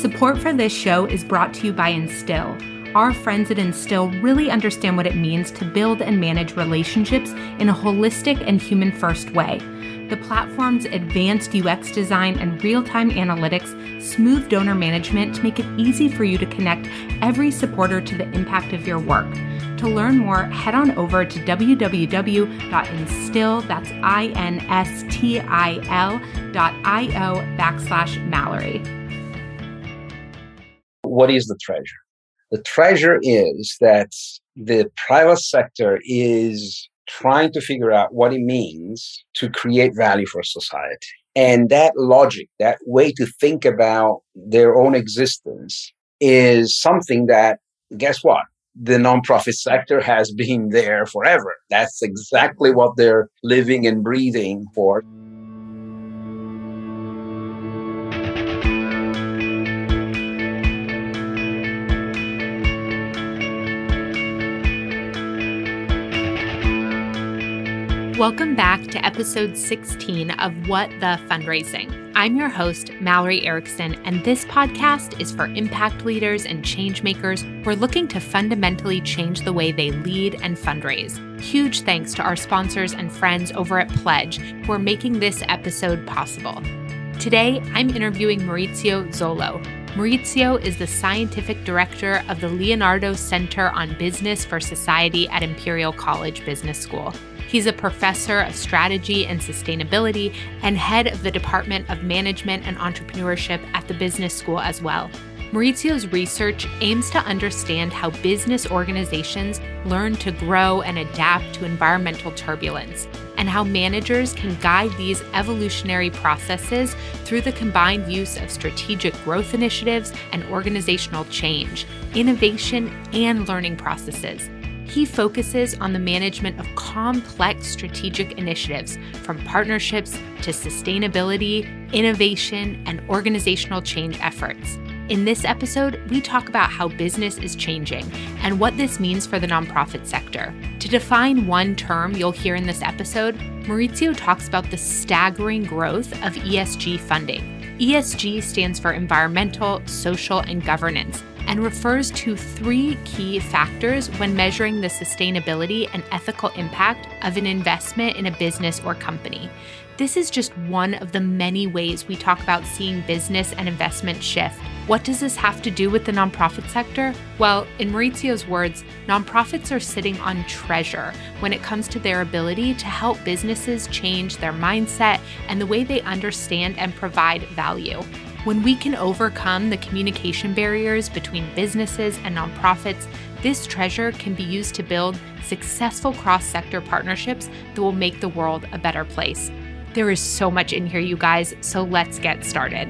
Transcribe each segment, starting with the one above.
Support for this show is brought to you by Instil. Our friends at Instil really understand what it means to build and manage relationships in a holistic and human first way. The platform's advanced UX design and real time analytics smooth donor management to make it easy for you to connect every supporter to the impact of your work. To learn more, head on over to www.instil, that's backslash Mallory. What is the treasure? The treasure is that the private sector is trying to figure out what it means to create value for society. And that logic, that way to think about their own existence is something that, guess what? The nonprofit sector has been there forever. That's exactly what they're living and breathing for. Welcome back to episode 16 of What the Fundraising. I'm your host, Mallory Erickson, and this podcast is for impact leaders and change makers who are looking to fundamentally change the way they lead and fundraise. Huge thanks to our sponsors and friends over at Pledge who are making this episode possible. Today, I'm interviewing Maurizio Zollo, Maurizio is the scientific director of the Leonardo Center on Business for Society at Imperial College Business School. He's a professor of strategy and sustainability and head of the Department of Management and Entrepreneurship at the Business School as well. Maurizio's research aims to understand how business organizations learn to grow and adapt to environmental turbulence, and how managers can guide these evolutionary processes through the combined use of strategic growth initiatives and organizational change, innovation, and learning processes. He focuses on the management of complex strategic initiatives from partnerships to sustainability, innovation, and organizational change efforts. In this episode, we talk about how business is changing and what this means for the nonprofit sector. To define one term you'll hear in this episode, Maurizio talks about the staggering growth of ESG funding. ESG stands for environmental, social, and governance and refers to three key factors when measuring the sustainability and ethical impact of an investment in a business or company. This is just one of the many ways we talk about seeing business and investment shift. What does this have to do with the nonprofit sector? Well, in Maurizio's words, nonprofits are sitting on treasure when it comes to their ability to help businesses change their mindset and the way they understand and provide value. When we can overcome the communication barriers between businesses and nonprofits, this treasure can be used to build successful cross sector partnerships that will make the world a better place. There is so much in here, you guys, so let's get started.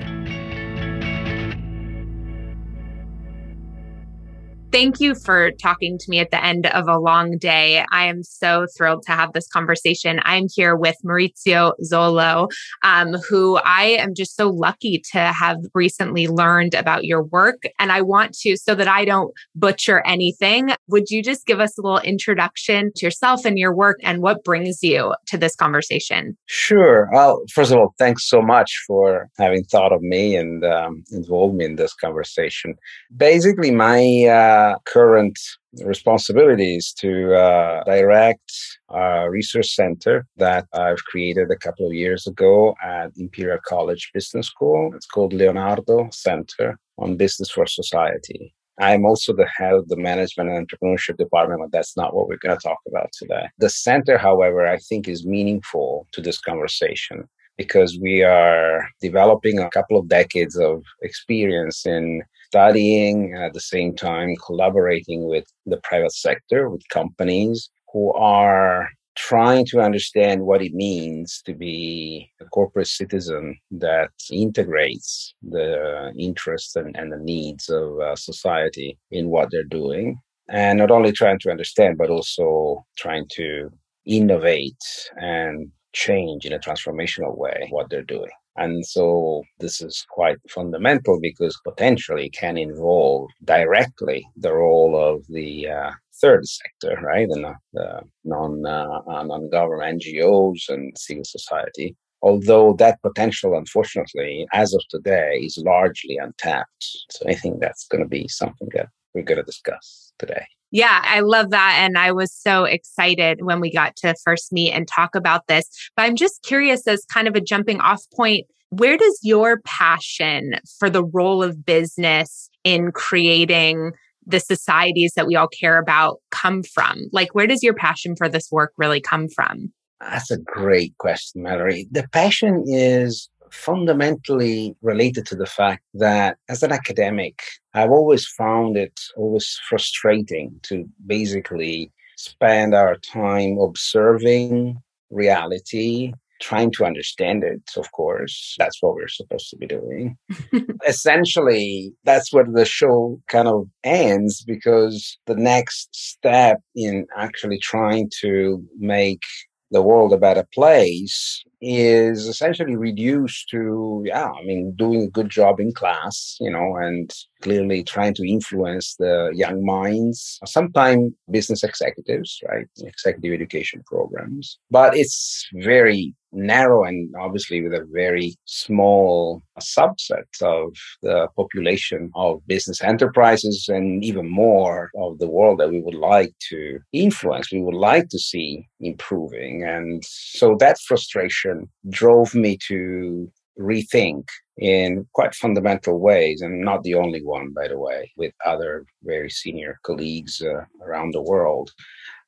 Thank you for talking to me at the end of a long day. I am so thrilled to have this conversation. I'm here with Maurizio Zollo, um, who I am just so lucky to have recently learned about your work. And I want to, so that I don't butcher anything, would you just give us a little introduction to yourself and your work and what brings you to this conversation? Sure. Well, first of all, thanks so much for having thought of me and um, involved me in this conversation. Basically, my uh, current responsibilities to uh, direct a research center that I've created a couple of years ago at Imperial College Business School. It's called Leonardo Center on Business for Society. I'm also the head of the management and entrepreneurship department, but that's not what we're going to talk about today. The center, however, I think is meaningful to this conversation because we are developing a couple of decades of experience in studying at the same time collaborating with the private sector, with companies who are trying to understand what it means to be a corporate citizen that integrates the interests and, and the needs of uh, society in what they're doing. And not only trying to understand, but also trying to innovate and change in a transformational way what they're doing. And so this is quite fundamental because potentially can involve directly the role of the uh, third sector, right? And the, the non uh, uh non government NGOs and civil society. although that potential, unfortunately, as of today, is largely untapped. So I think that's going to be something that we're going to discuss today. Yeah, I love that. And I was so excited when we got to first meet and talk about this. But I'm just curious, as kind of a jumping off point, where does your passion for the role of business in creating the societies that we all care about come from? Like, where does your passion for this work really come from? That's a great question, Mallory. The passion is fundamentally related to the fact that as an academic, I've always found it always frustrating to basically spend our time observing reality, trying to understand it, of course. That's what we're supposed to be doing. Essentially, that's where the show kind of ends because the next step in actually trying to make the world a better place is essentially reduced to yeah i mean doing a good job in class you know and clearly trying to influence the young minds sometimes business executives right executive education programs. But it's very narrow and obviously with a very small subset of the population of business enterprises and even more of the world that we would like to influence we would like to see improving. And so that frustration drove me to rethink in quite fundamental ways and not the only one by the way with other very senior colleagues uh, around the world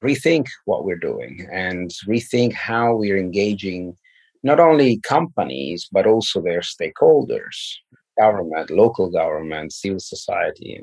rethink what we're doing and rethink how we're engaging not only companies, but also their stakeholders, government, local government, civil society,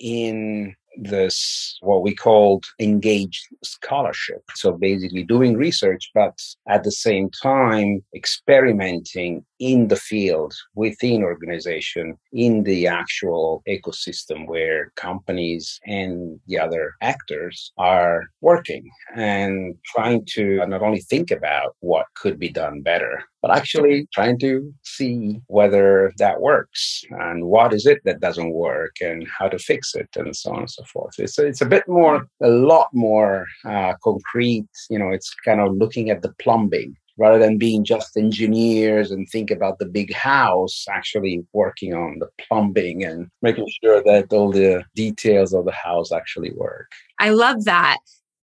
in this what we called engaged scholarship. So basically doing research, but at the same time experimenting in the field within organization in the actual ecosystem where companies and the other actors are working and trying to not only think about what could be done better but actually trying to see whether that works and what is it that doesn't work and how to fix it and so on and so forth it's, it's a bit more a lot more uh, concrete you know it's kind of looking at the plumbing rather than being just engineers and think about the big house, actually working on the plumbing and making sure that all the details of the house actually work. I love that.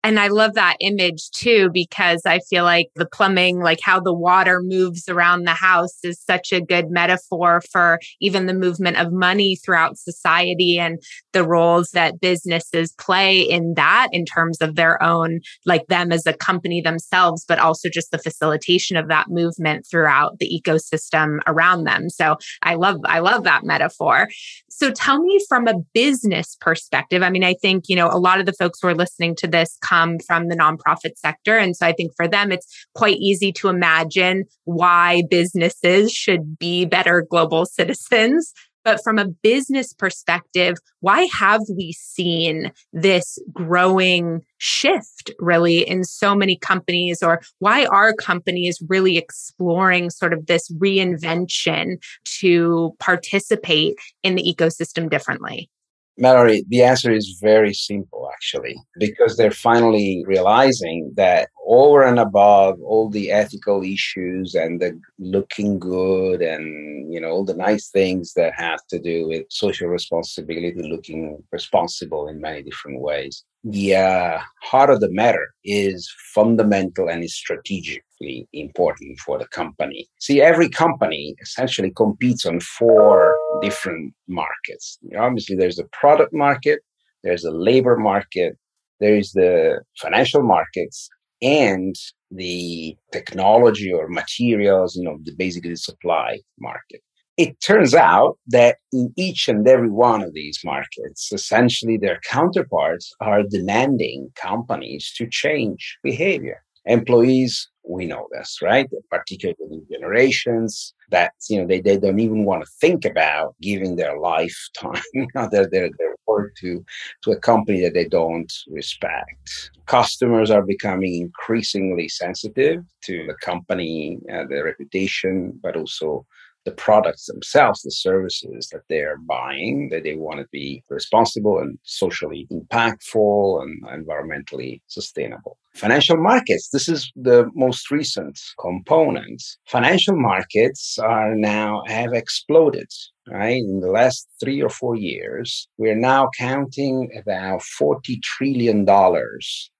And I love that image too, because I feel like the plumbing, like how the water moves around the house, is such a good metaphor for even the movement of money throughout society and the roles that businesses play in that in terms of their own, like them as a company themselves, but also just the facilitation of that movement throughout the ecosystem around them. So I love, I love that metaphor. So tell me from a business perspective. I mean, I think, you know, a lot of the folks who are listening to this come from the nonprofit sector. And so I think for them, it's quite easy to imagine why businesses should be better global citizens. But from a business perspective, why have we seen this growing shift really in so many companies? Or why are companies really exploring sort of this reinvention to participate in the ecosystem differently? Mallory, the answer is very simple, actually, because they're finally realizing that over and above all the ethical issues and the looking good and, you know, all the nice things that have to do with social responsibility, looking responsible in many different ways, the uh, heart of the matter is fundamental and is strategically important for the company. See, every company essentially competes on four different markets. Obviously, there's a product market, there's a labor market, there's the financial markets, and the technology or materials, you know, the basically the supply market. It turns out that in each and every one of these markets, essentially their counterparts are demanding companies to change behavior. Employees, we know this, right? Particularly the generations that, you know, they, they don't even want to think about giving their lifetime, their, their, their work to, to a company that they don't respect. Customers are becoming increasingly sensitive to the company, uh, reputation, but also the products themselves, the services that they're buying, that they want to be responsible and socially impactful and environmentally sustainable. Financial markets, this is the most recent component. Financial markets are now have exploded, right? In the last three or four years, we're now counting about $40 trillion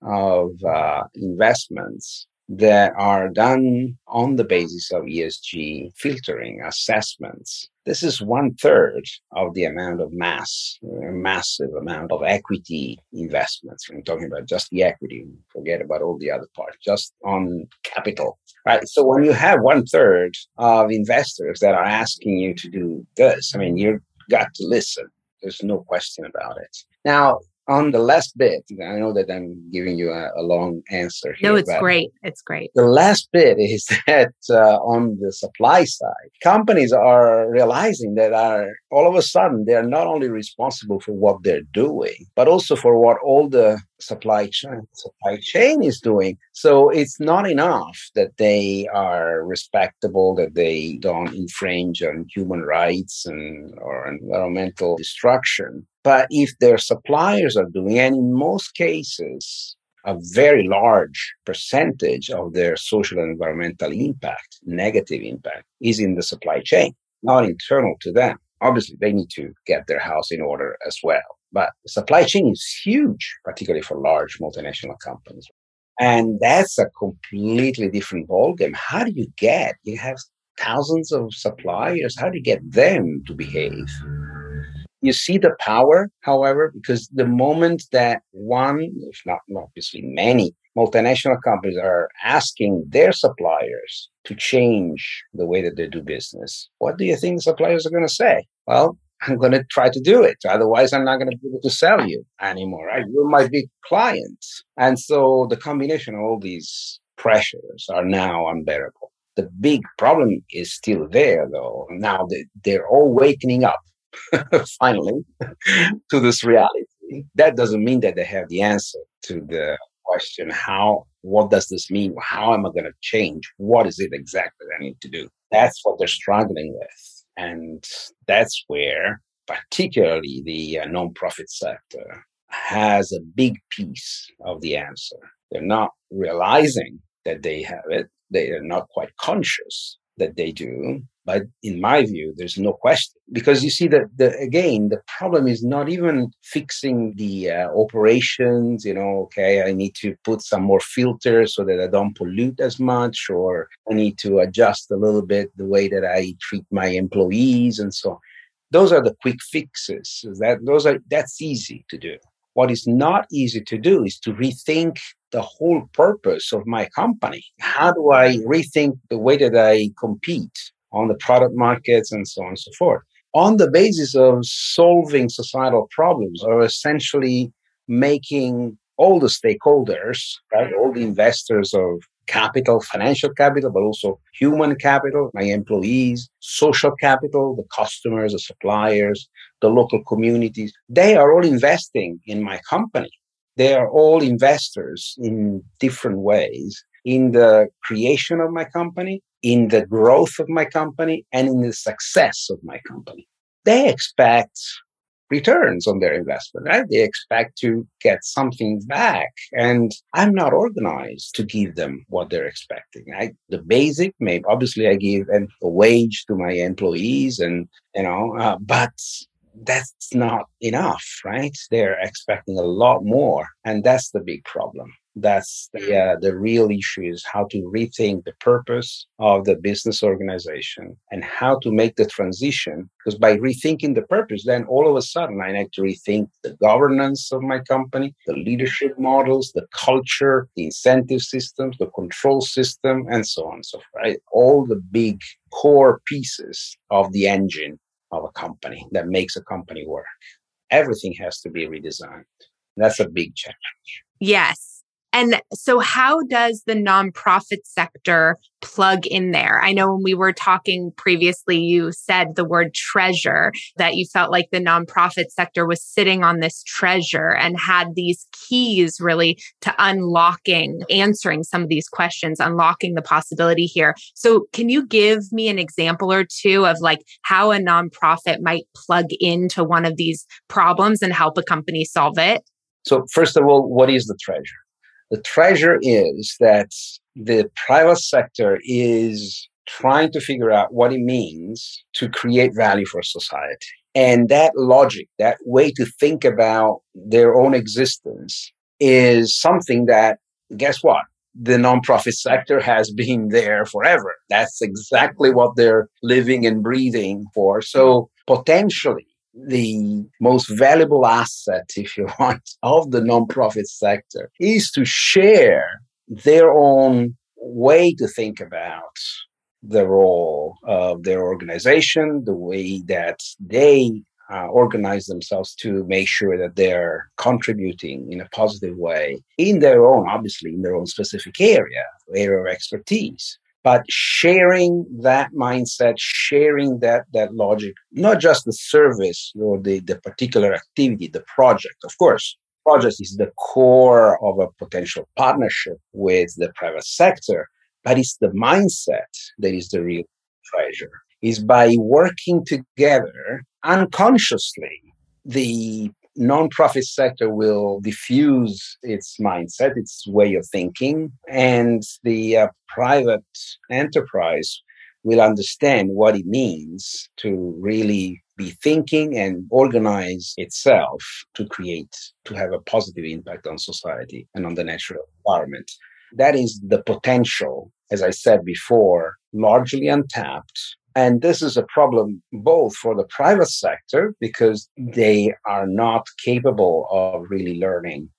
of uh, investments that are done on the basis of ESG filtering assessments. This is one third of the amount of mass, massive amount of equity investments. I'm talking about just the equity, forget about all the other parts, just on capital, right? So when you have one third of investors that are asking you to do this, I mean, you've got to listen. There's no question about it. Now, on the last bit, I know that I'm giving you a, a long answer here. No, it's great. It's great. The last bit is that uh, on the supply side, companies are realizing that are all of a sudden they're not only responsible for what they're doing, but also for what all the supply chain supply chain is doing. So it's not enough that they are respectable, that they don't infringe on human rights and or environmental destruction. But if their suppliers are doing, and in most cases, a very large percentage of their social and environmental impact, negative impact, is in the supply chain, not internal to them. Obviously, they need to get their house in order as well. But the supply chain is huge, particularly for large multinational companies. And that's a completely different ballgame. How do you get, you have thousands of suppliers, how do you get them to behave? You see the power, however, because the moment that one, if not obviously many, multinational companies are asking their suppliers to change the way that they do business, what do you think suppliers are going to say? Well, I'm going to try to do it. Otherwise, I'm not going to be able to sell you anymore. Right? You're my big client. And so the combination of all these pressures are now unbearable. The big problem is still there, though. Now they're all waking up finally to this reality. That doesn't mean that they have the answer to the question how, what does this mean? How am I going to change? What is it exactly I need to do? That's what they're struggling with. And that's where, particularly the uh, nonprofit sector, has a big piece of the answer. They're not realizing that they have it, they are not quite conscious that they do. But in my view, there's no question because you see that the, again, the problem is not even fixing the uh, operations. You know, okay, I need to put some more filters so that I don't pollute as much, or I need to adjust a little bit the way that I treat my employees and so on. Those are the quick fixes. That those are that's easy to do. What is not easy to do is to rethink the whole purpose of my company. How do I rethink the way that I compete? on the product markets and so on and so forth on the basis of solving societal problems or essentially making all the stakeholders, right, all the investors of capital, financial capital, but also human capital, my employees, social capital, the customers, the suppliers, the local communities, they are all investing in my company. They are all investors in different ways in the creation of my company, in the growth of my company, and in the success of my company. They expect returns on their investment, right? They expect to get something back. And I'm not organized to give them what they're expecting. Right? The basic, maybe obviously I give and a wage to my employees and, you know, uh, but that's not enough, right? They're expecting a lot more. And that's the big problem. That's the, uh, the real issue is how to rethink the purpose of the business organization and how to make the transition. Because by rethinking the purpose, then all of a sudden I need to rethink the governance of my company, the leadership models, the culture, the incentive systems, the control system, and so on and so forth. Right? All the big core pieces of the engine of a company that makes a company work. Everything has to be redesigned. That's a big challenge. Yes. And so, how does the nonprofit sector plug in there? I know when we were talking previously, you said the word treasure, that you felt like the nonprofit sector was sitting on this treasure and had these keys really to unlocking, answering some of these questions, unlocking the possibility here. So, can you give me an example or two of like how a nonprofit might plug into one of these problems and help a company solve it? So, first of all, what is the treasure? The treasure is that the private sector is trying to figure out what it means to create value for society. And that logic, that way to think about their own existence is something that, guess what? The nonprofit sector has been there forever. That's exactly what they're living and breathing for. So potentially the most valuable asset, if you want, of the nonprofit sector is to share their own way to think about the role of their organization, the way that they uh, organize themselves to make sure that they're contributing in a positive way in their own, obviously, in their own specific area, area of expertise but sharing that mindset sharing that that logic not just the service or the, the particular activity the project of course. Project is the core of a potential partnership with the private sector but it's the mindset that is the real treasure. Is by working together unconsciously the nonprofit sector will diffuse its mindset, its way of thinking, and the uh, private enterprise will understand what it means to really be thinking and organize itself to create, to have a positive impact on society and on the natural environment. That is the potential, as I said before, largely untapped and this is a problem both for the private sector because they are not capable of really learning,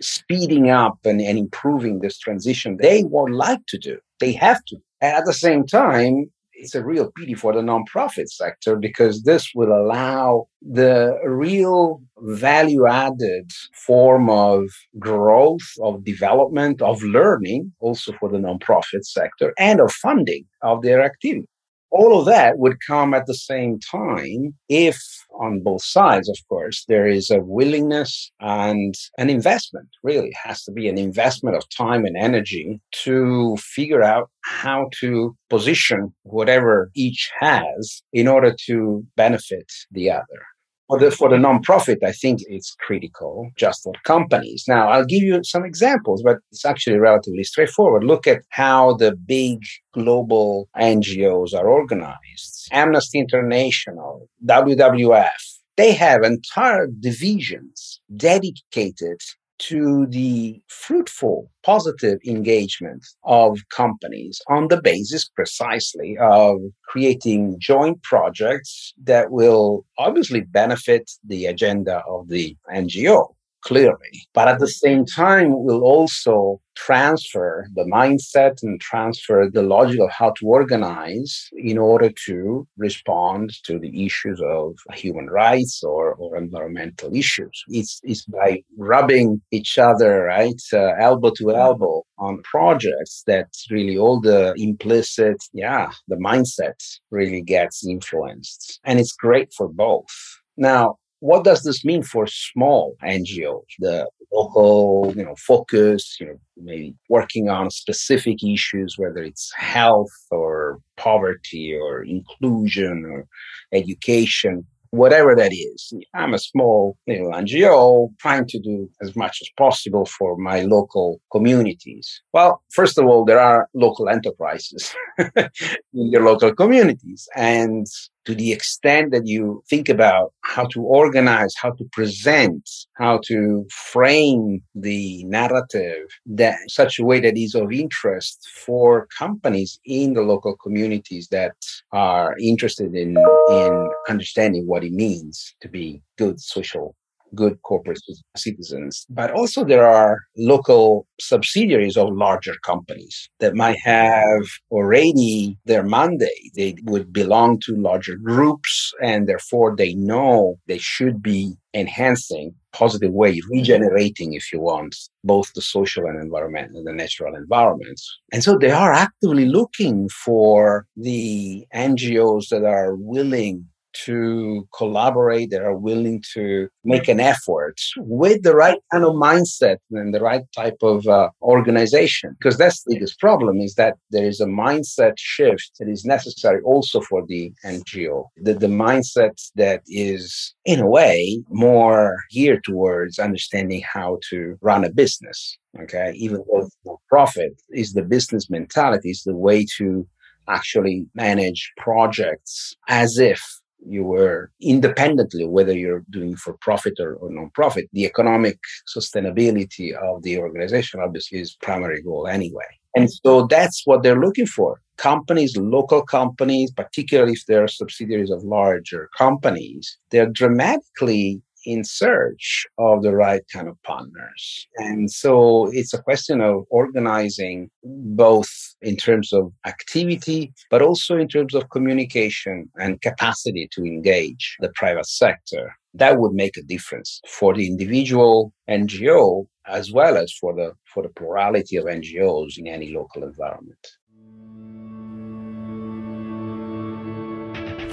speeding up and, and improving this transition they would like to do. They have to. And at the same time, it's a real pity for the nonprofit sector because this will allow the real value added form of growth, of development, of learning, also for the nonprofit sector, and of funding of their activity all of that would come at the same time if on both sides of course there is a willingness and an investment really. It has to be an investment of time and energy to figure out how to position whatever each has in order to benefit the other for the, for the nonprofit, I think it's critical just for companies. Now, I'll give you some examples, but it's actually relatively straightforward. Look at how the big global NGOs are organized. Amnesty International, WWF, they have entire divisions dedicated to the fruitful, positive engagement of companies on the basis precisely of creating joint projects that will obviously benefit the agenda of the NGO clearly. But at the same time, we'll also transfer the mindset and transfer the logic of how to organize in order to respond to the issues of human rights or, or environmental issues. It's, it's by rubbing each other, right, uh, elbow to elbow on projects that really all the implicit, yeah, the mindset really gets influenced. And it's great for both. Now, what does this mean for small NGOs, the local, you know, focus, you know, maybe working on specific issues, whether it's health or poverty or inclusion or education, whatever that is. I'm a small little NGO trying to do as much as possible for my local communities. Well, first of all, there are local enterprises in your local communities. And to the extent that you think about how to organize, how to present, how to frame the narrative that such a way that is of interest for companies in the local communities that are interested in, in understanding what it means to be good social good corporate citizens. But also, there are local subsidiaries of larger companies that might have already their mandate. They would belong to larger groups, and therefore, they know they should be enhancing positive way, regenerating, if you want, both the social and environment and the natural environments. And so they are actively looking for the NGOs that are willing to collaborate, that are willing to make an effort with the right kind of mindset and the right type of uh, organization. Because that's the biggest problem is that there is a mindset shift that is necessary also for the NGO. The, the mindset that is, in a way, more geared towards understanding how to run a business. Okay, even though for profit is the business mentality, is the way to actually manage projects as if you were independently, whether you're doing for profit or, or non-profit, the economic sustainability of the organization obviously is primary goal anyway. And so that's what they're looking for. Companies, local companies, particularly if they're subsidiaries of larger companies, they're dramatically in search of the right kind of partners. And so it's a question of organizing both in terms of activity, but also in terms of communication and capacity to engage the private sector. That would make a difference for the individual NGO as well as for the for the plurality of NGOs in any local environment.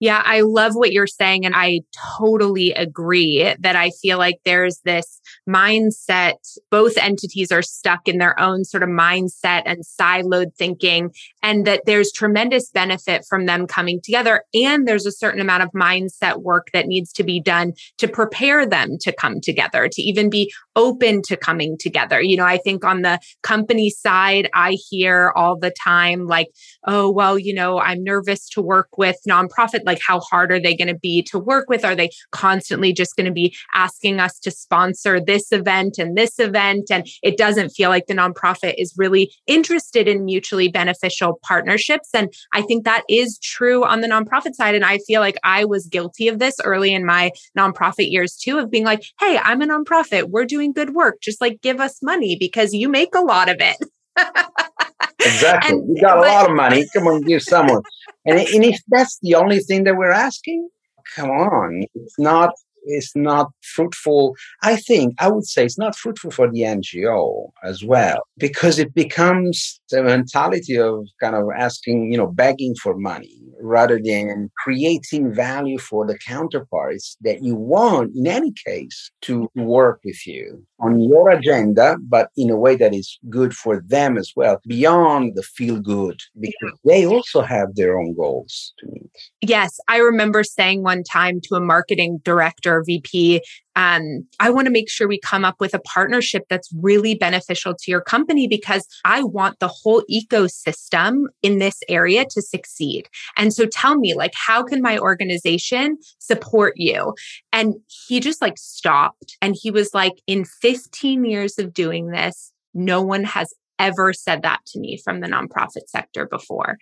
Yeah, I love what you're saying. And I totally agree that I feel like there's this mindset. Both entities are stuck in their own sort of mindset and siloed thinking, and that there's tremendous benefit from them coming together. And there's a certain amount of mindset work that needs to be done to prepare them to come together, to even be open to coming together. You know, I think on the company side, I hear all the time, like, oh, well, you know, I'm nervous to work with nonprofit like how hard are they going to be to work with? Are they constantly just going to be asking us to sponsor this event and this event? And it doesn't feel like the nonprofit is really interested in mutually beneficial partnerships. And i think that is true on the nonprofit side. And i feel like i was guilty of this early in my nonprofit years too of being like hey i'm a nonprofit. We're doing good work. Just like give us money because you make a lot of it exactly. And, you got a lot of money. Come on, give someone. And, and if that's the only thing that we're asking, come on. It's not it's not fruitful. I think I would say it's not fruitful for the NGO as well because it becomes the mentality of kind of asking, you know, begging for money rather than creating value for the counterparts that you want in any case to work with you on your agenda, but in a way that is good for them as well, beyond the feel good, because they also have their own goals to meet. Yes. I remember saying one time to a marketing director, VP, um, I want to make sure we come up with a partnership that's really beneficial to your company because I want the whole ecosystem in this area to succeed. And so tell me, like, how can my organization support you? And he just like stopped and he was like, in 15 years of doing this, no one has ever said that to me from the nonprofit sector before.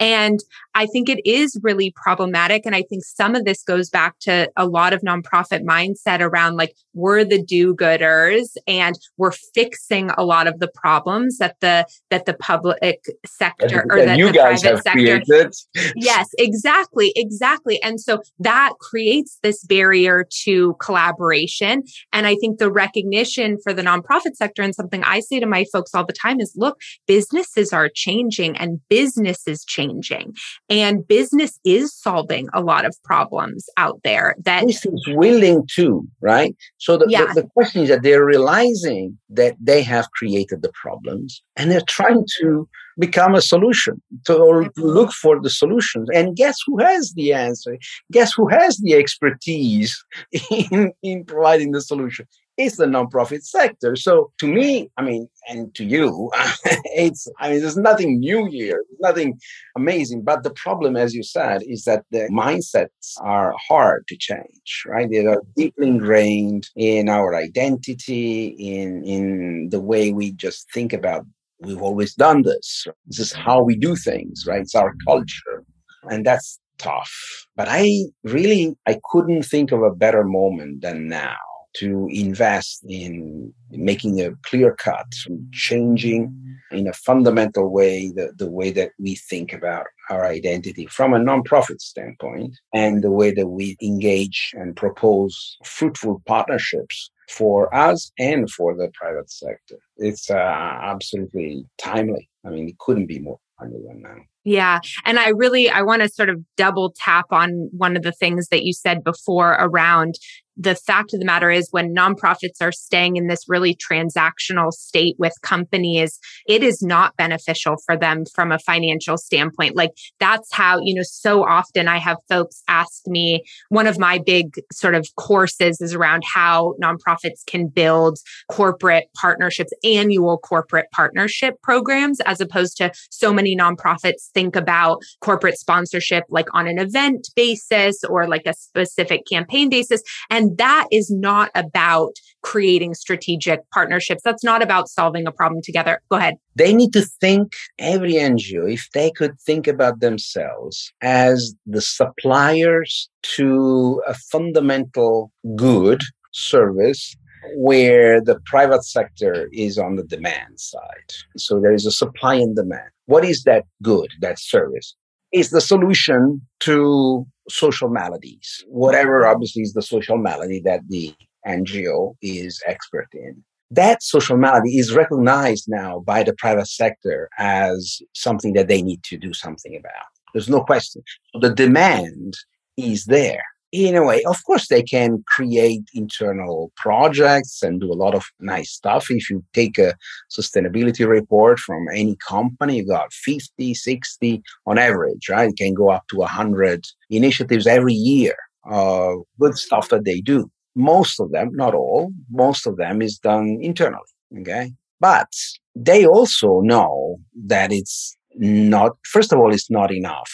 And I think it is really problematic. And I think some of this goes back to a lot of nonprofit mindset around like, we're the do-gooders and we're fixing a lot of the problems that the that the public sector or that you the guys private have sector. created. yes, exactly, exactly. And so that creates this barrier to collaboration. And I think the recognition for the nonprofit sector and something I say to my folks all the time is look, businesses are changing and business is changing and business is solving a lot of problems out there that is willing to right so the, yeah. the, the question is that they're realizing that they have created the problems and they're trying to become a solution, to, or look for the solutions. And guess who has the answer? Guess who has the expertise in, in providing the solution? It's the nonprofit sector. So to me, I mean, and to you, it's, I mean, there's nothing new here, nothing amazing. But the problem, as you said, is that the mindsets are hard to change, right? They are deeply ingrained in our identity, in, in the way we just think about we've always done this. This is how we do things, right? It's our culture. And that's tough. But I really I couldn't think of a better moment than now to invest in making a clear cut, changing in a fundamental way the, the way that we think about our identity from a nonprofit standpoint and the way that we engage and propose fruitful partnerships for us and for the private sector. It's uh, absolutely timely. I mean, it couldn't be more timely than now. Yeah. And I really I want to sort of double tap on one of the things that you said before around the fact of the matter is when nonprofits are staying in this really transactional state with companies it is not beneficial for them from a financial standpoint. Like that's how you know so often i have folks ask me one of my big sort of courses is around how nonprofits can build corporate partnerships annual corporate partnership programs as opposed to so many nonprofits think about corporate sponsorship like on an event basis or like a specific campaign basis. And that is not about creating strategic partnerships. That's not about solving a problem together. Go ahead. They need to think, every NGO, if they could think about themselves as the suppliers to a fundamental good service where the private sector is on the demand side. So there is a supply and demand. What is that good, that service? Is the solution to social maladies, whatever obviously is the social malady that the NGO is expert in. That social malady is recognized now by the private sector as something that they need to do something about. There's no question. The demand is there in a way, of course, they can create internal projects and do a lot of nice stuff. If you take a sustainability report from any company, you got 50, 60 on average, right? It can go up to 100 initiatives every year. Uh, good stuff that they do. Most of them, not all, most of them is done internally. Okay. But they also know that it's not, first of all, it's not enough.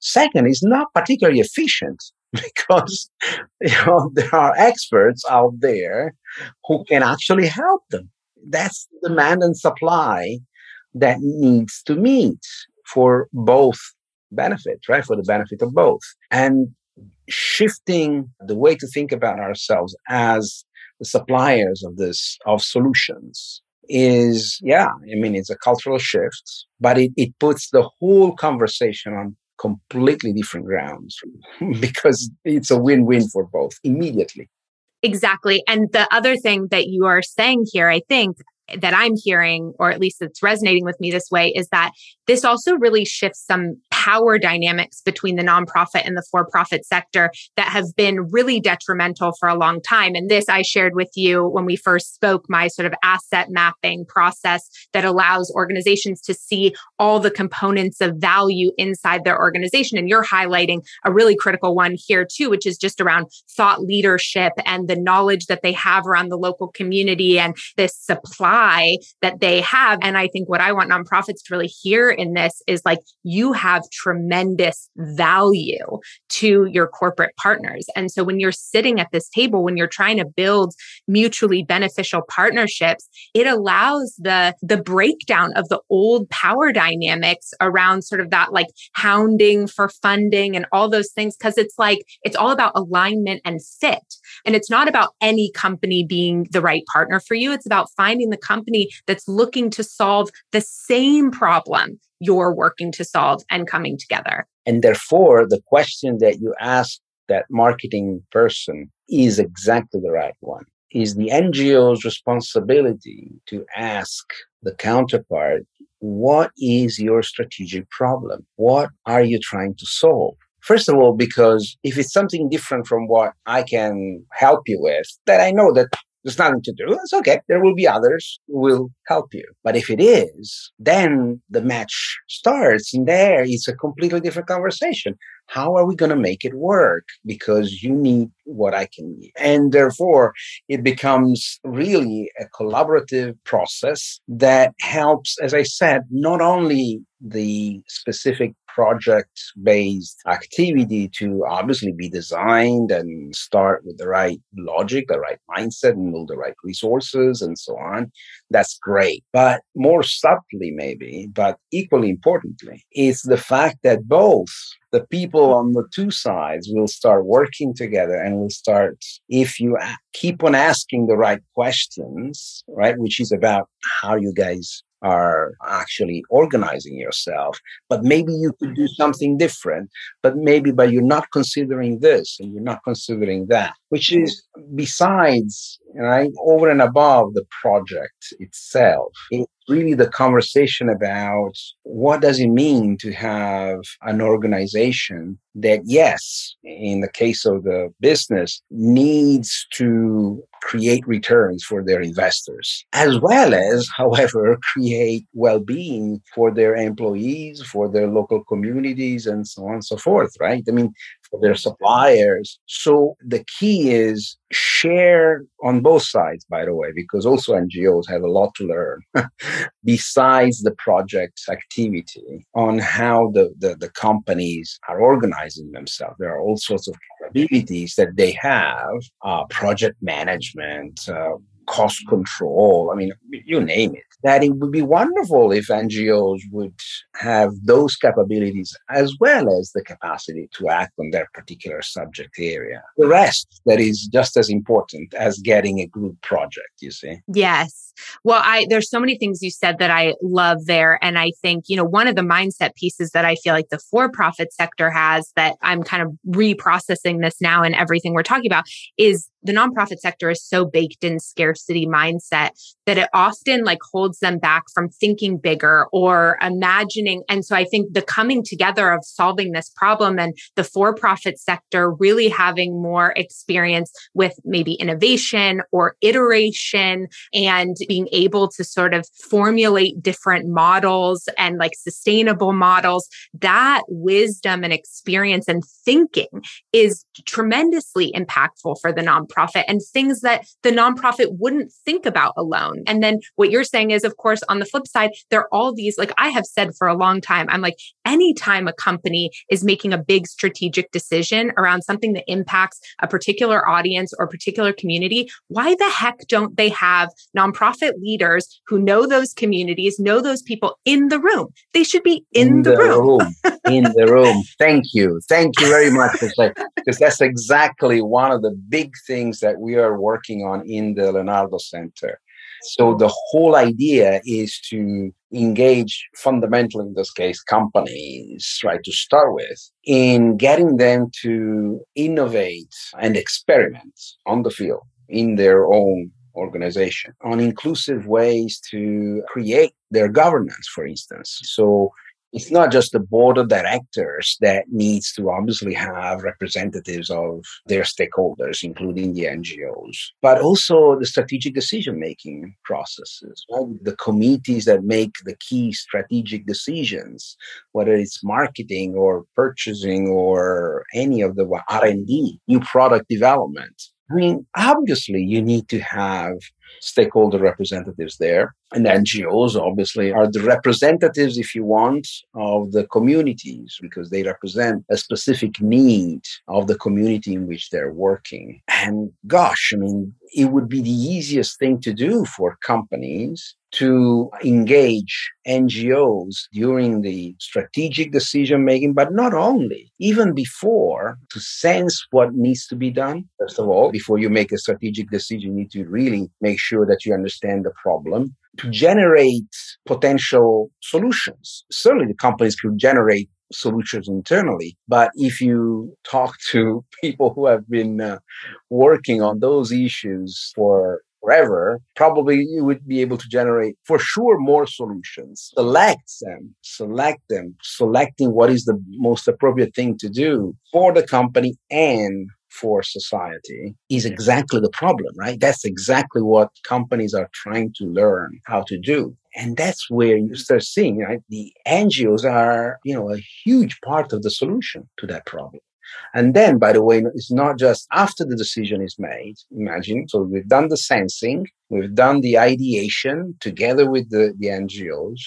Second, it's not particularly efficient because you know there are experts out there who can actually help them. That's demand and supply that needs to meet for both benefits, right? For the benefit of both. And shifting the way to think about ourselves as the suppliers of this of solutions is yeah i mean it's a cultural shift but it, it puts the whole conversation on completely different grounds because it's a win-win for both immediately. Exactly. And the other thing that you are saying here, I think, that I'm hearing, or at least it's resonating with me this way, is that this also really shifts some power dynamics between the nonprofit and the for profit sector that have been really detrimental for a long time. And this I shared with you when we first spoke my sort of asset mapping process that allows organizations to see all the components of value inside their organization. And you're highlighting a really critical one here too, which is just around thought leadership and the knowledge that they have around the local community and this supply that they have. And I think what I want nonprofits to really hear in this is like, you have tremendous value to your corporate partners. And so when you're sitting at this table, when you're trying to build mutually beneficial partnerships, it allows the, the breakdown of the old power dynamics around sort of that like hounding for funding and all those things. Cause it's like, it's all about alignment and fit. And it's not about any company being the right partner for you. It's about finding the company that's looking to solve the same problem you're working to solve and coming together. And therefore, the question that you ask that marketing person is exactly the right one. Is the NGO's responsibility to ask the counterpart, what is your strategic problem? What are you trying to solve? First of all, because if it's something different from what I can help you with, then I know that there's nothing to do, it's okay. There will be others who will help you. But if it is, then the match starts and there it's a completely different conversation. How are we going to make it work? Because you need what I can give. And therefore, it becomes really a collaborative process that helps, as I said, not only the specific project based activity to obviously be designed and start with the right logic, the right mindset, and all the right resources and so on. That's great. But more subtly, maybe, but equally importantly, is the fact that both the people on the two sides will start working together and will start, if you keep on asking the right questions, right, which is about how you guys are actually organizing yourself but maybe you could do something different but maybe but you're not considering this and you're not considering that which is besides right? Over and above the project itself. It's really the conversation about what does it mean to have an organization that yes in the case of the business needs to create returns for their investors as well as however create well-being for their employees for their local communities and so on and so forth right? I mean for their suppliers. So the key is share on both sides, by the way, because also NGOs have a lot to learn besides the project's activity on how the, the, the, companies are organizing themselves. There are all sorts of capabilities that they have, uh, project management, uh, cost control. I mean, you name it. That it would be wonderful if NGOs would have those capabilities as well as the capacity to act on their particular subject area. The rest that is just as important as getting a good project, you see. Yes. Well, I there's so many things you said that I love there and I think, you know, one of the mindset pieces that I feel like the for-profit sector has that I'm kind of reprocessing this now and everything we're talking about is the nonprofit sector is so baked in scarcity mindset that it often like holds them back from thinking bigger or imagining and so i think the coming together of solving this problem and the for-profit sector really having more experience with maybe innovation or iteration and being able to sort of formulate different models and like sustainable models that wisdom and experience and thinking is tremendously impactful for the nonprofit and things that the nonprofit wouldn't think about alone. And then what you're saying is, of course, on the flip side, there are all these, like I have said for a long time, I'm like, anytime a company is making a big strategic decision around something that impacts a particular audience or particular community, why the heck don't they have nonprofit leaders who know those communities, know those people in the room? They should be in, in the, the, room. room. in the room. Thank you. Thank you very much because that's exactly one of the big things that we are working on in the Leonardo Center. So the whole idea is to engage fundamentally in this case companies right to start with in getting them to innovate and experiment on the field in their own organization on inclusive ways to create their governance for instance so it's not just the board of directors that needs to obviously have representatives of their stakeholders, including the NGOs, but also the strategic decision making processes, right? the committees that make the key strategic decisions, whether it's marketing or purchasing or any of the R&D, new product development. I mean, obviously, you need to have stakeholder representatives there. And NGOs obviously are the representatives, if you want, of the communities because they represent a specific need of the community in which they're working. And gosh, I mean, it would be the easiest thing to do for companies to engage NGOs during the strategic decision making, but not only, even before to sense what needs to be done. First of all, before you make a strategic decision, you need to really make sure that you understand the problem to generate potential solutions. Certainly the companies could generate solutions internally. But if you talk to people who have been uh, working on those issues for forever, probably you would be able to generate for sure more solutions. Select them, select them, selecting what is the most appropriate thing to do for the company and for society is exactly the problem, right? That's exactly what companies are trying to learn how to do. And that's where you start seeing, right? The NGOs are, you know, a huge part of the solution to that problem. And then, by the way, it's not just after the decision is made. Imagine. So we've done the sensing, we've done the ideation together with the, the NGOs,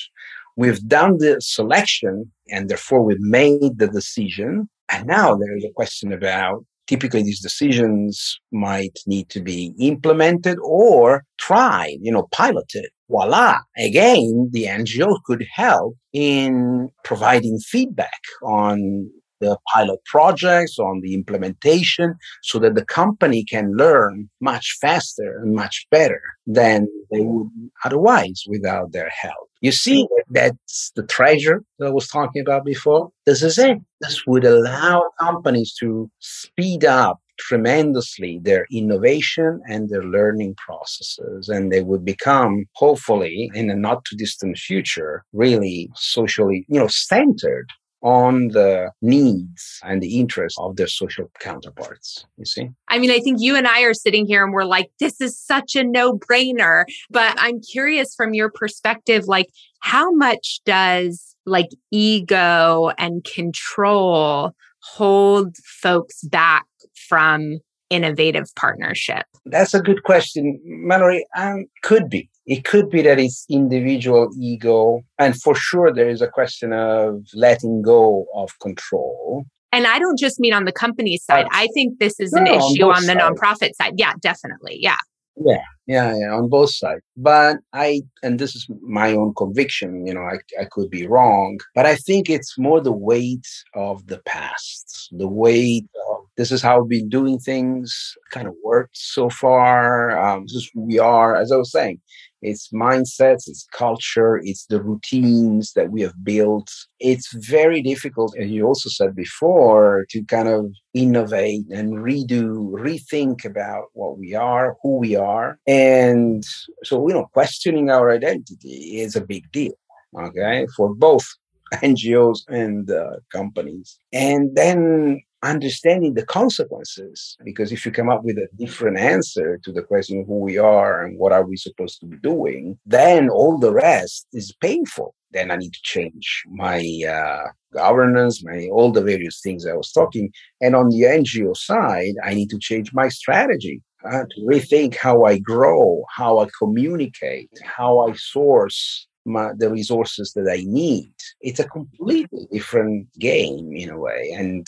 we've done the selection, and therefore we've made the decision. And now there is a question about typically these decisions might need to be implemented or tried, you know, piloted. Voila. Again, the NGO could help in providing feedback on the pilot projects, on the implementation, so that the company can learn much faster and much better than they would otherwise without their help. You see, that's the treasure that I was talking about before. This is it. This would allow companies to speed up tremendously their innovation and their learning processes. And they would become, hopefully, in a not too distant future, really socially, you know, centered on the needs and the interests of their social counterparts. You see? I mean, I think you and I are sitting here and we're like, this is such a no brainer. But I'm curious from your perspective, like, how much does like ego and control hold folks back from innovative partnership? That's a good question, Mallory. Um, could be. It could be that it's individual ego. And for sure, there is a question of letting go of control. And I don't just mean on the company side. I think this is no, an issue on, on the nonprofit side. Yeah, definitely. Yeah. Yeah, yeah, yeah, on both sides. But I, and this is my own conviction, you know, I, I could be wrong, but I think it's more the weight of the past, the weight of this is how we've been doing things, kind of worked so far. Um, this is who we are. As I was saying, it's mindsets, it's culture, it's the routines that we have built. It's very difficult, as you also said before, to kind of innovate and redo, rethink about what we are, who we are. And so, you know, questioning our identity is a big deal, okay, for both NGOs and uh, companies. And then understanding the consequences because if you come up with a different answer to the question of who we are and what are we supposed to be doing then all the rest is painful then i need to change my uh, governance my all the various things i was talking and on the ngo side i need to change my strategy uh, to rethink how i grow how i communicate how i source my, the resources that I need. It's a completely different game in a way. And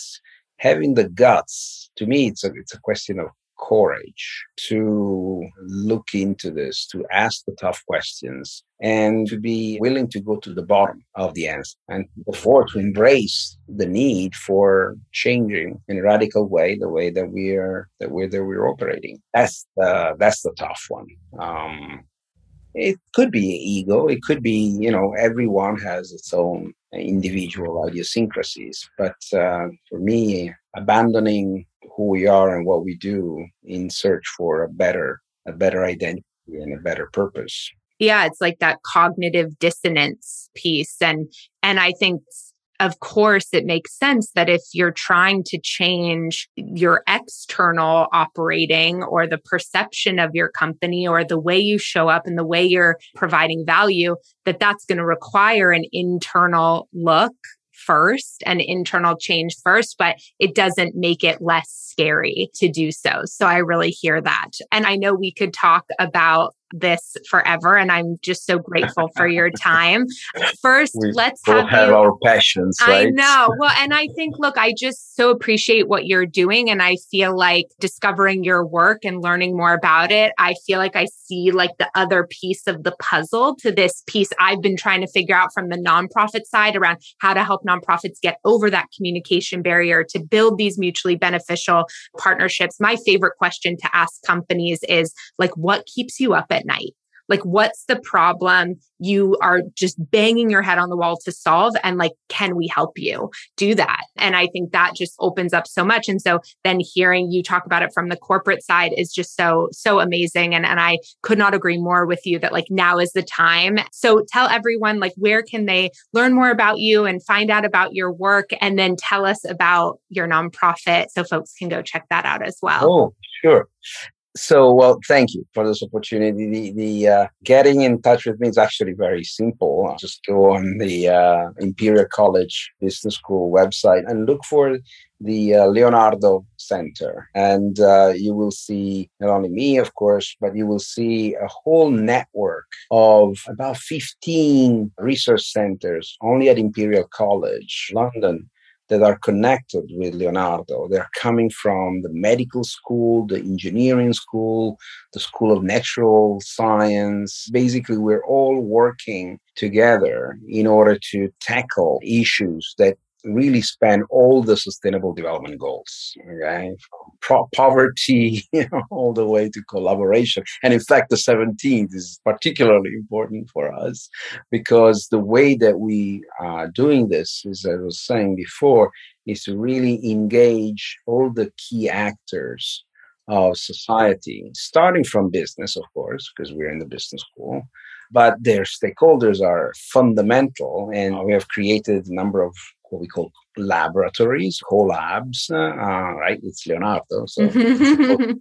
having the guts to me it's a it's a question of courage to look into this to ask the tough questions and to be willing to go to the bottom of the answer and before to embrace the need for changing in a radical way the way that we are that we're that we're operating. That's the that's the tough one. Um it could be ego it could be you know everyone has its own individual idiosyncrasies. But uh, for me, abandoning who we are and what we do in search for a better, a better identity and a better purpose. Yeah, it's like that cognitive dissonance piece, and and I think of course, it makes sense that if you're trying to change your external operating or the perception of your company or the way you show up and the way you're providing value, that that's going to require an internal look first and internal change first, but it doesn't make it less scary to do so. So I really hear that. And I know we could talk about this forever and i'm just so grateful for your time. First we let's have, have you, our passions right? i know. Well and i think look i just so appreciate what you're doing and i feel like discovering your work and learning more about it i feel like i see like the other piece of the puzzle to this piece i've been trying to figure out from the nonprofit side around how to help nonprofits get over that communication barrier to build these mutually beneficial partnerships. My favorite question to ask companies is like what keeps you up at night? Like, what's the problem you are just banging your head on the wall to solve? And like, can we help you do that? And I think that just opens up so much. And so then hearing you talk about it from the corporate side is just so, so amazing. And, and I could not agree more with you that like now is the time. So tell everyone, like, where can they learn more about you and find out about your work? And then tell us about your nonprofit so folks can go check that out as well. Oh, sure. So, well, thank you for this opportunity. The, the uh, getting in touch with me is actually very simple. Just go on the uh, Imperial College Business School website and look for the uh, Leonardo Center. And uh, you will see not only me, of course, but you will see a whole network of about 15 research centers only at Imperial College, London, that are connected with Leonardo. They're coming from the medical school, the engineering school, the School of Natural Science. Basically, we're all working together in order to tackle issues that really span all the sustainable development goals okay? Pro- poverty all the way to collaboration. And in fact the 17th is particularly important for us because the way that we are doing this as i was saying before is to really engage all the key actors of society starting from business of course because we're in the business school but their stakeholders are fundamental and we have created a number of what we call laboratories, collabs, uh, right? It's Leonardo. So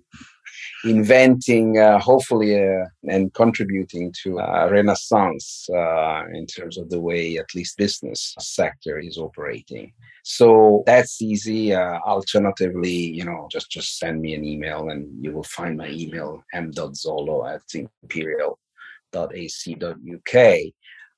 inventing, uh, hopefully, uh, and contributing to a renaissance uh, in terms of the way at least business sector is operating. So that's easy. Uh, alternatively, you know, just just send me an email and you will find my email m.zollo at imperial.ac.uk.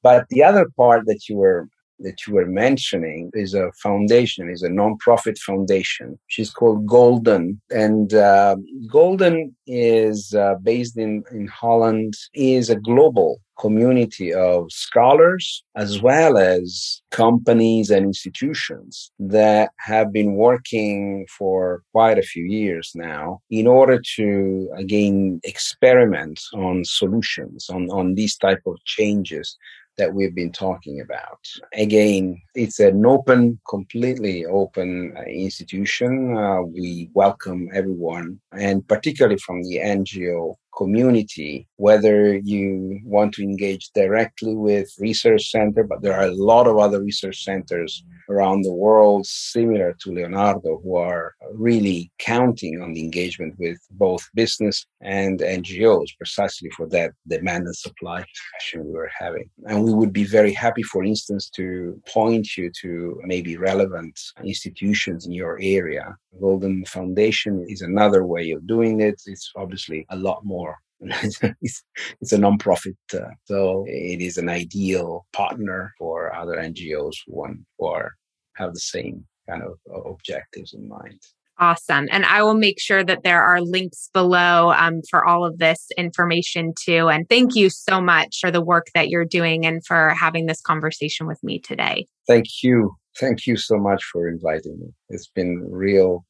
But the other part that you were that you were mentioning is a foundation, is a nonprofit foundation. She's called Golden, and uh, Golden is uh, based in in Holland. is a global community of scholars as well as companies and institutions that have been working for quite a few years now in order to again experiment on solutions on on these type of changes that we've been talking about. Again, it's an open, completely open uh, institution. Uh, we welcome everyone, and particularly from the NGO community, whether you want to engage directly with research center, but there are a lot of other research centers around the world similar to Leonardo who are really counting on the engagement with both business and NGOs precisely for that demand and supply discussion we were having. And we would be very happy, for instance, to point you to maybe relevant institutions in your area. Golden Foundation is another way of doing it. It's obviously a lot more it's, it's a nonprofit, uh, so it is an ideal partner for other NGOs who want or have the same kind of uh, objectives in mind. Awesome. And I will make sure that there are links below um, for all of this information too. And thank you so much for the work that you're doing and for having this conversation with me today. Thank you. Thank you so much for inviting me. It's been real,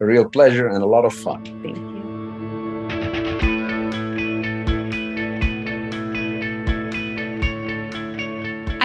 a real pleasure and a lot of fun. Thank you.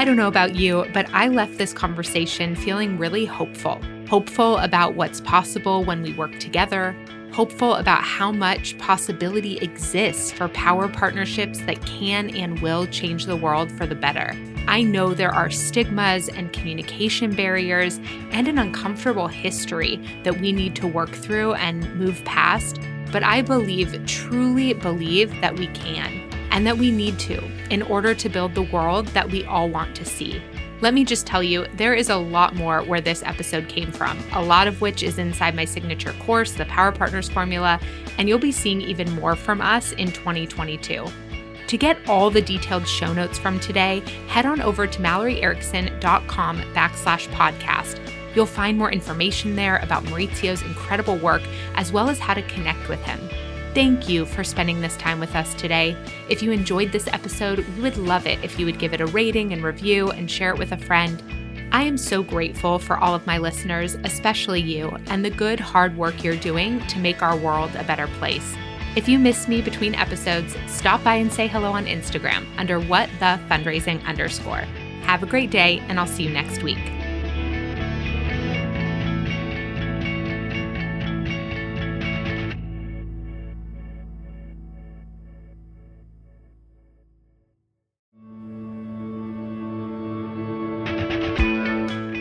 I don't know about you, but I left this conversation feeling really hopeful. Hopeful about what's possible when we work together, hopeful about how much possibility exists for power partnerships that can and will change the world for the better. I know there are stigmas and communication barriers and an uncomfortable history that we need to work through and move past, but I believe, truly believe, that we can and that we need to in order to build the world that we all want to see. Let me just tell you, there is a lot more where this episode came from, a lot of which is inside my signature course, the Power Partners Formula, and you'll be seeing even more from us in 2022. To get all the detailed show notes from today, head on over to malloryerickson.com backslash podcast. You'll find more information there about Maurizio's incredible work, as well as how to connect with him. Thank you for spending this time with us today. If you enjoyed this episode, we would love it if you would give it a rating and review and share it with a friend. I am so grateful for all of my listeners, especially you, and the good, hard work you're doing to make our world a better place. If you miss me between episodes, stop by and say hello on Instagram under what the fundraising underscore. Have a great day, and I'll see you next week.